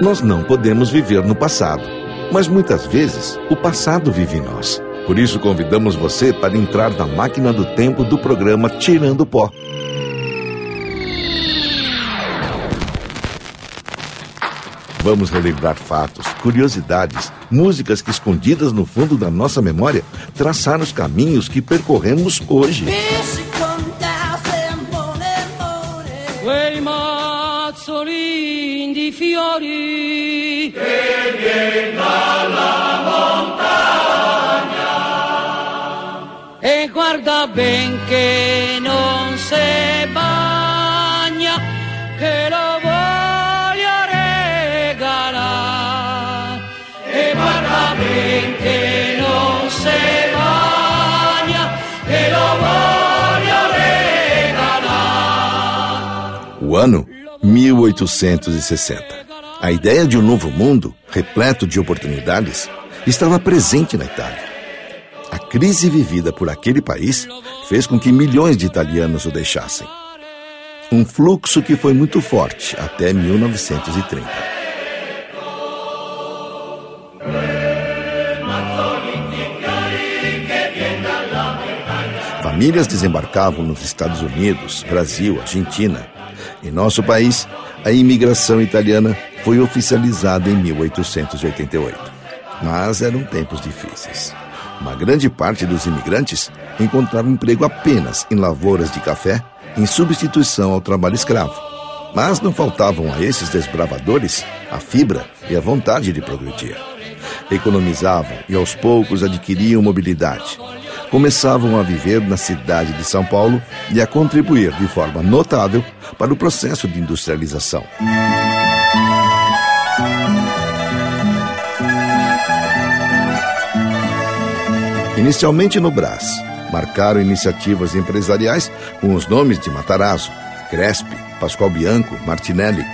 Nós não podemos viver no passado, mas muitas vezes o passado vive em nós. Por isso convidamos você para entrar na máquina do tempo do programa Tirando Pó. Vamos relembrar fatos, curiosidades, músicas que escondidas no fundo da nossa memória traçaram os caminhos que percorremos hoje. quei di fiori. Che viene dalla montagna e guarda ben che non se bagna che lo voglio regalare. E guarda ben che non se bagna che lo voglio regalare. O ano 1860. A ideia de um novo mundo, repleto de oportunidades, estava presente na Itália. A crise vivida por aquele país fez com que milhões de italianos o deixassem. Um fluxo que foi muito forte até 1930. Famílias desembarcavam nos Estados Unidos, Brasil, Argentina. Em nosso país, a imigração italiana foi oficializada em 1888. Mas eram tempos difíceis. Uma grande parte dos imigrantes encontrava emprego apenas em lavouras de café, em substituição ao trabalho escravo. Mas não faltavam a esses desbravadores a fibra e a vontade de progredir. Economizavam e aos poucos adquiriam mobilidade. Começavam a viver na cidade de São Paulo e a contribuir de forma notável para o processo de industrialização. Inicialmente no Brás, marcaram iniciativas empresariais com os nomes de Matarazzo, Crespi, Pascoal Bianco, Martinelli.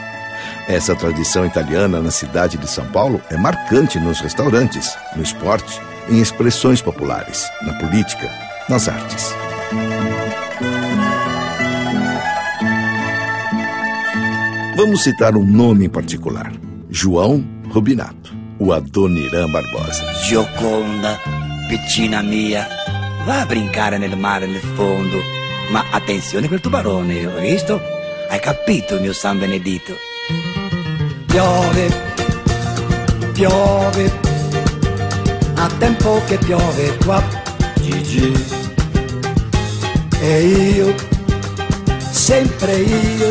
Essa tradição italiana na cidade de São Paulo é marcante nos restaurantes, no esporte, em expressões populares, na política, nas artes. Vamos citar um nome em particular: João Rubinato, o Adoniran Barbosa. Gioconda, piccina mia, va a brincare nel mare nel fondo. Ma attenzione quel tubarone, hai visto? Hai capito, mio San Benedito? Piove, piove, a tempo che piove qua, Gigi. E io, sempre io,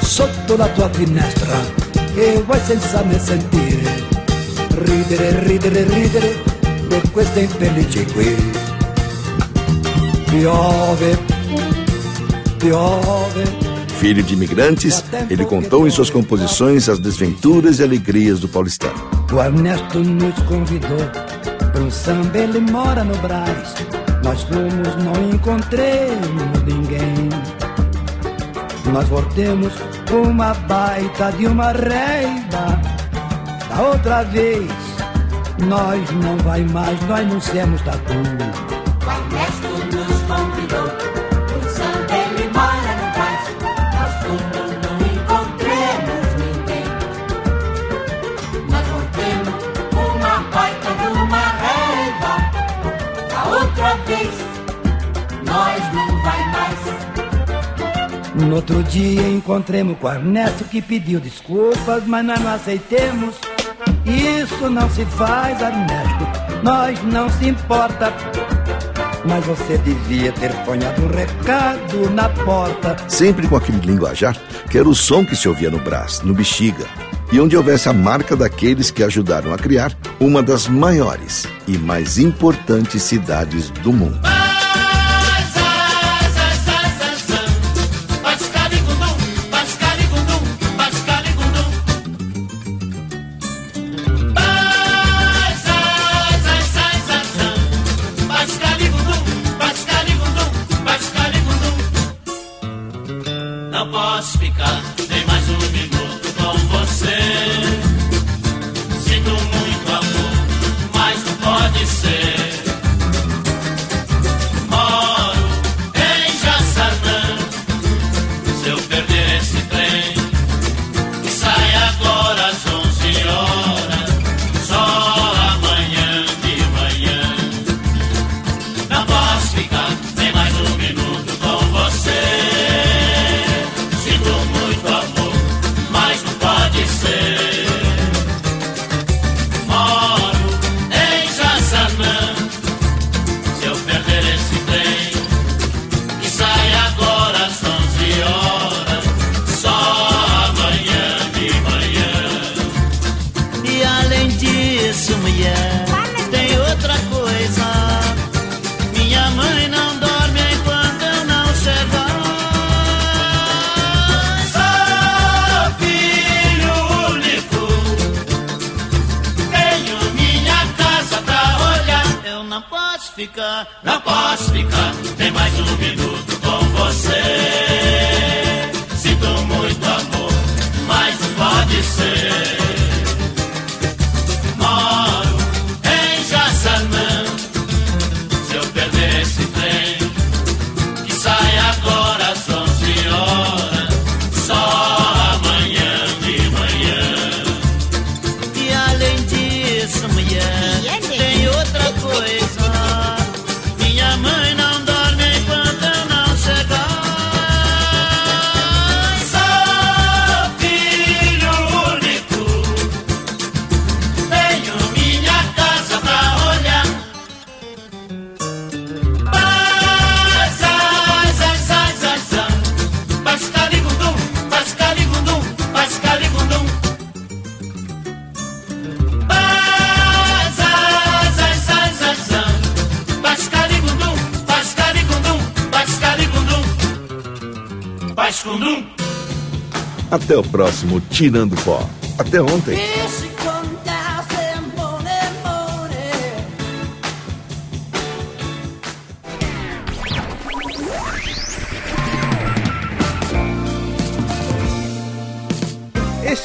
sotto la tua finestra, che vuoi senza me sentire, ridere, ridere, ridere per queste infelici qui. Piove, piove. Filho de imigrantes, ele contou em suas composições as desventuras e alegrias do paulistano. O Ernesto nos convidou um samba, ele mora no Brás. Nós fomos, não encontremos ninguém. Nós voltemos uma baita de uma reiva. Da outra vez, nós não vai mais, nós não somos tatu. O Ernesto nos convidou No outro dia encontremos com o Ernesto que pediu desculpas, mas nós não aceitemos. Isso não se faz, Ernesto, nós não se importa. Mas você devia ter ponhado um recado na porta. Sempre com aquele linguajar que era o som que se ouvia no Brás, no Bexiga, e onde houvesse a marca daqueles que ajudaram a criar uma das maiores e mais importantes cidades do mundo. na paz tem mais um. Até o próximo Tirando Pó. Até ontem. Esse